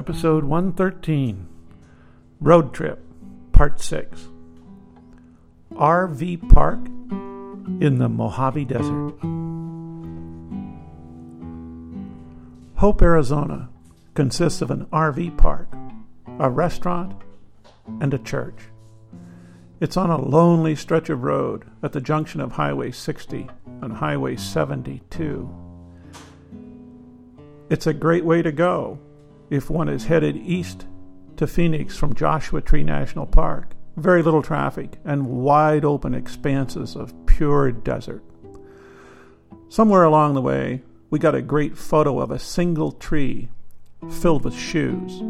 Episode 113 Road Trip, Part 6 RV Park in the Mojave Desert. Hope, Arizona consists of an RV park, a restaurant, and a church. It's on a lonely stretch of road at the junction of Highway 60 and Highway 72. It's a great way to go if one is headed east to Phoenix from Joshua Tree National Park. Very little traffic and wide open expanses of pure desert. Somewhere along the way, we got a great photo of a single tree filled with shoes.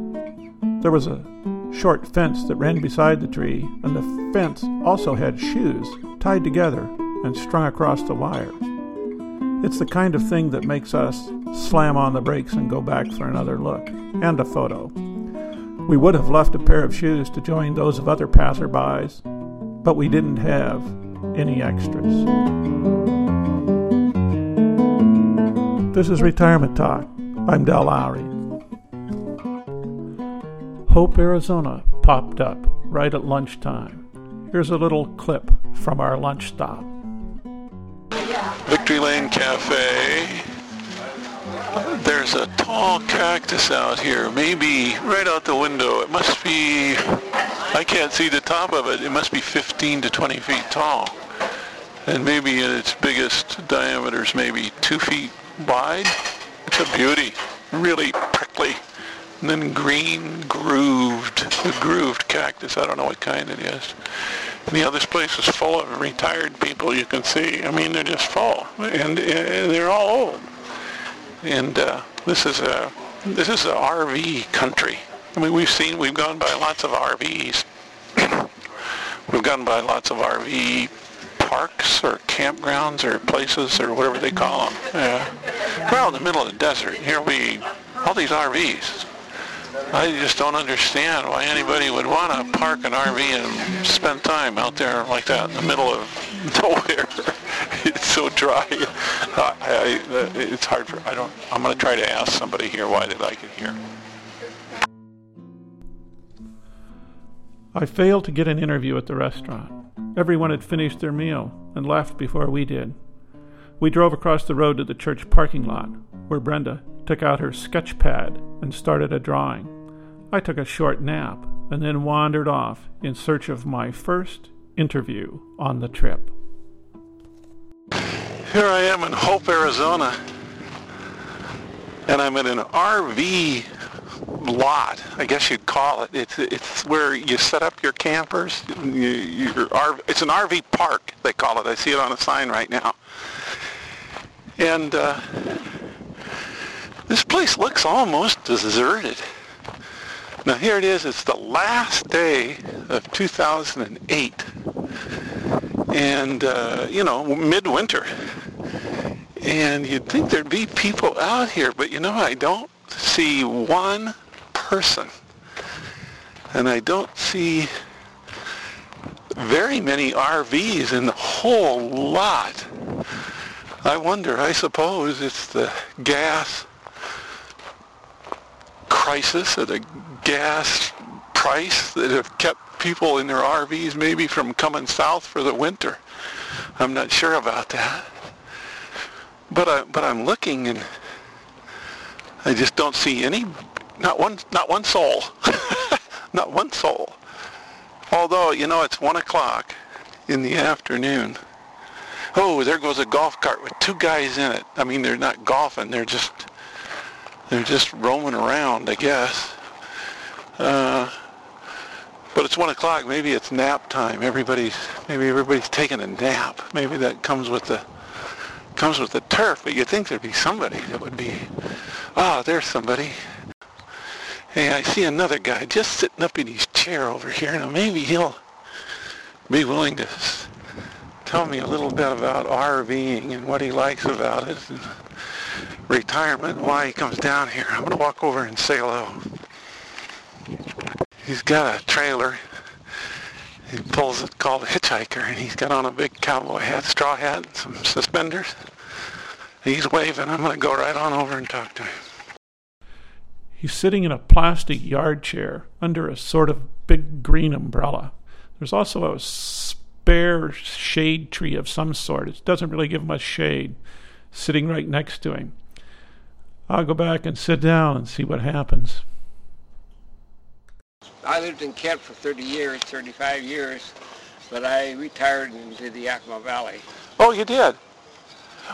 There was a short fence that ran beside the tree, and the fence also had shoes tied together and strung across the wire. It's the kind of thing that makes us slam on the brakes and go back for another look and a photo. We would have left a pair of shoes to join those of other passerbys, but we didn't have any extras. This is Retirement Talk. I'm Del Lowry. Hope, Arizona popped up right at lunchtime. Here's a little clip from our lunch stop. Cafe. There's a tall cactus out here, maybe right out the window. It must be, I can't see the top of it. It must be 15 to 20 feet tall. And maybe in its biggest diameters, maybe two feet wide. It's a beauty, really prickly. And then green grooved, a grooved cactus. I don't know what kind it is. And yeah, this place is full of retired people. You can see. I mean, they're just full, and, and they're all old. And uh, this is a this is a RV country. I mean, we've seen we've gone by lots of RVs. we've gone by lots of RV parks or campgrounds or places or whatever they call them. Yeah. We're out in the middle of the desert. Here we all these RVs. I just don't understand why anybody would want to park an RV and spend time out there like that in the middle of nowhere. it's so dry. I, I, it's hard for. I don't. I'm going to try to ask somebody here why they like it here. I failed to get an interview at the restaurant. Everyone had finished their meal and left before we did. We drove across the road to the church parking lot, where Brenda took out her sketch pad and started a drawing. I took a short nap and then wandered off in search of my first interview on the trip. Here I am in Hope, Arizona, and I'm in an RV lot, I guess you'd call it. It's it's where you set up your campers. You, your RV, it's an RV park, they call it. I see it on a sign right now. And uh, this place looks almost deserted. Now here it is, it's the last day of 2008. And, uh, you know, midwinter. And you'd think there'd be people out here, but you know, I don't see one person. And I don't see very many RVs in the whole lot. I wonder, I suppose it's the gas crisis or the gas price that have kept people in their RVs maybe from coming south for the winter. I'm not sure about that. But I but I'm looking and I just don't see any not one not one soul. not one soul. Although, you know, it's one o'clock in the afternoon. Oh, there goes a golf cart with two guys in it. I mean, they're not golfing. They're just they're just roaming around, I guess. Uh, but it's one o'clock. Maybe it's nap time. Everybody's maybe everybody's taking a nap. Maybe that comes with the comes with the turf. But you'd think there'd be somebody that would be. Ah, oh, there's somebody. Hey, I see another guy just sitting up in his chair over here. Now maybe he'll be willing to tell me a little bit about RVing and what he likes about it, and retirement, and why he comes down here. I'm going to walk over and say hello. He's got a trailer. He pulls it called hitchhiker, and he's got on a big cowboy hat, straw hat, and some suspenders. He's waving. I'm going to go right on over and talk to him. He's sitting in a plastic yard chair under a sort of big green umbrella. There's also a spare shade tree of some sort. It doesn't really give much shade, sitting right next to him. I'll go back and sit down and see what happens. I lived in Kent for 30 years, 35 years, but I retired into the Yakima Valley. Oh, you did?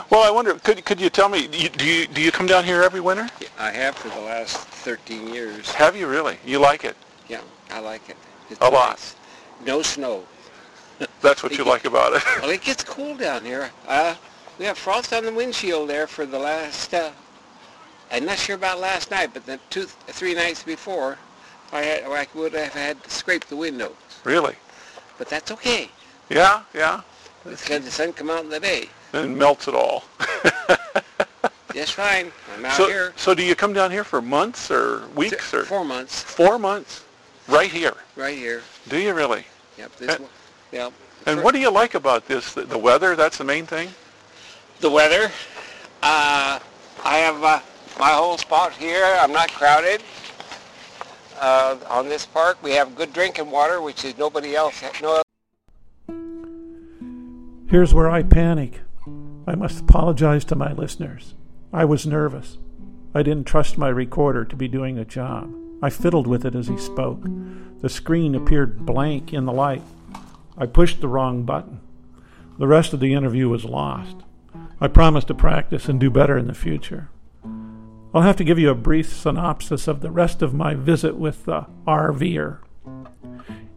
Well, I wonder, could, could you tell me, do you, do you, do you come down here every winter? I have for the last 13 years. Have you really? You like it? Yeah, I like it. It's A lot. No snow. That's what you like about it? Well, it gets cool down here. Uh, we have frost on the windshield there for the last, uh, I'm not sure about last night, but the two, three nights before, I, had, I would have had to scrape the windows. really? But that's okay. Yeah, yeah. Because the sun come out in the day. And melts it all. Just fine. I'm out so, here. so do you come down here for months or weeks or Four months. four months? Right here. Right here. Do you really? Yep. This And- one. Yep. And what do you like about this? The, the weather, that's the main thing? The weather. Uh, I have uh, my whole spot here. I'm not crowded. Uh, on this park, we have good drinking water, which is nobody else. No. Here's where I panic. I must apologize to my listeners. I was nervous. I didn't trust my recorder to be doing the job. I fiddled with it as he spoke. The screen appeared blank in the light. I pushed the wrong button. The rest of the interview was lost. I promised to practice and do better in the future. I'll have to give you a brief synopsis of the rest of my visit with the RVer.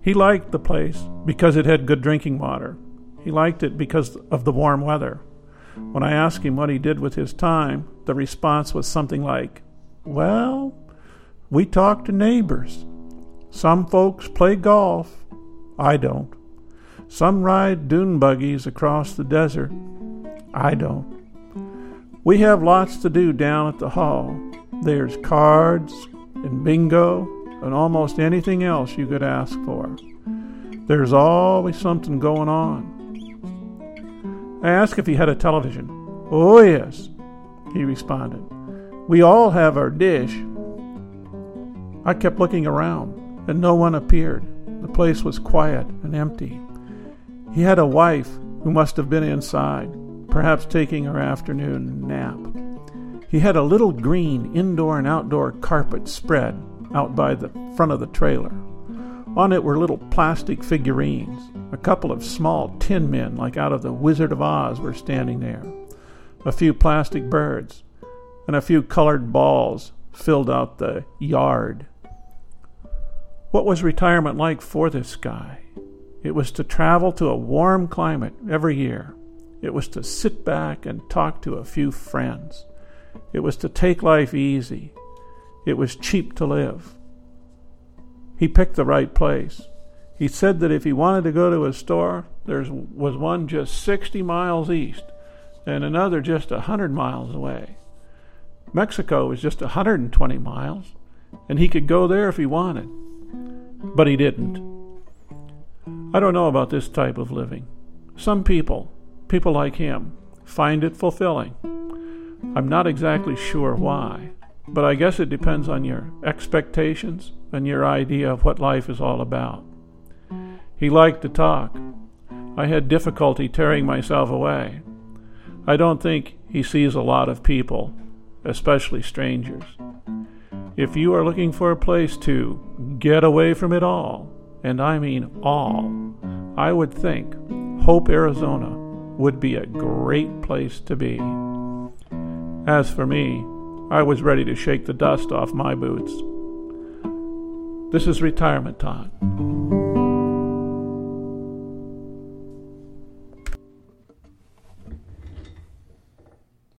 He liked the place because it had good drinking water. He liked it because of the warm weather. When I asked him what he did with his time, the response was something like, Well, we talk to neighbors. Some folks play golf. I don't. Some ride dune buggies across the desert. I don't. We have lots to do down at the hall. There's cards and bingo and almost anything else you could ask for. There's always something going on. I asked if he had a television. Oh, yes, he responded. We all have our dish. I kept looking around, and no one appeared. The place was quiet and empty. He had a wife who must have been inside, perhaps taking her afternoon nap. He had a little green indoor and outdoor carpet spread out by the front of the trailer. On it were little plastic figurines. A couple of small tin men, like out of the Wizard of Oz, were standing there. A few plastic birds, and a few colored balls filled out the yard. What was retirement like for this guy? It was to travel to a warm climate every year. It was to sit back and talk to a few friends. It was to take life easy. It was cheap to live. He picked the right place. He said that if he wanted to go to a store, there was one just 60 miles east and another just a 100 miles away. Mexico was just a 120 miles, and he could go there if he wanted. But he didn't. I don't know about this type of living. Some people, people like him, find it fulfilling. I'm not exactly sure why, but I guess it depends on your expectations and your idea of what life is all about. He liked to talk. I had difficulty tearing myself away. I don't think he sees a lot of people, especially strangers. If you are looking for a place to get away from it all, and I mean all, I would think Hope, Arizona would be a great place to be. As for me, I was ready to shake the dust off my boots. This is Retirement Talk.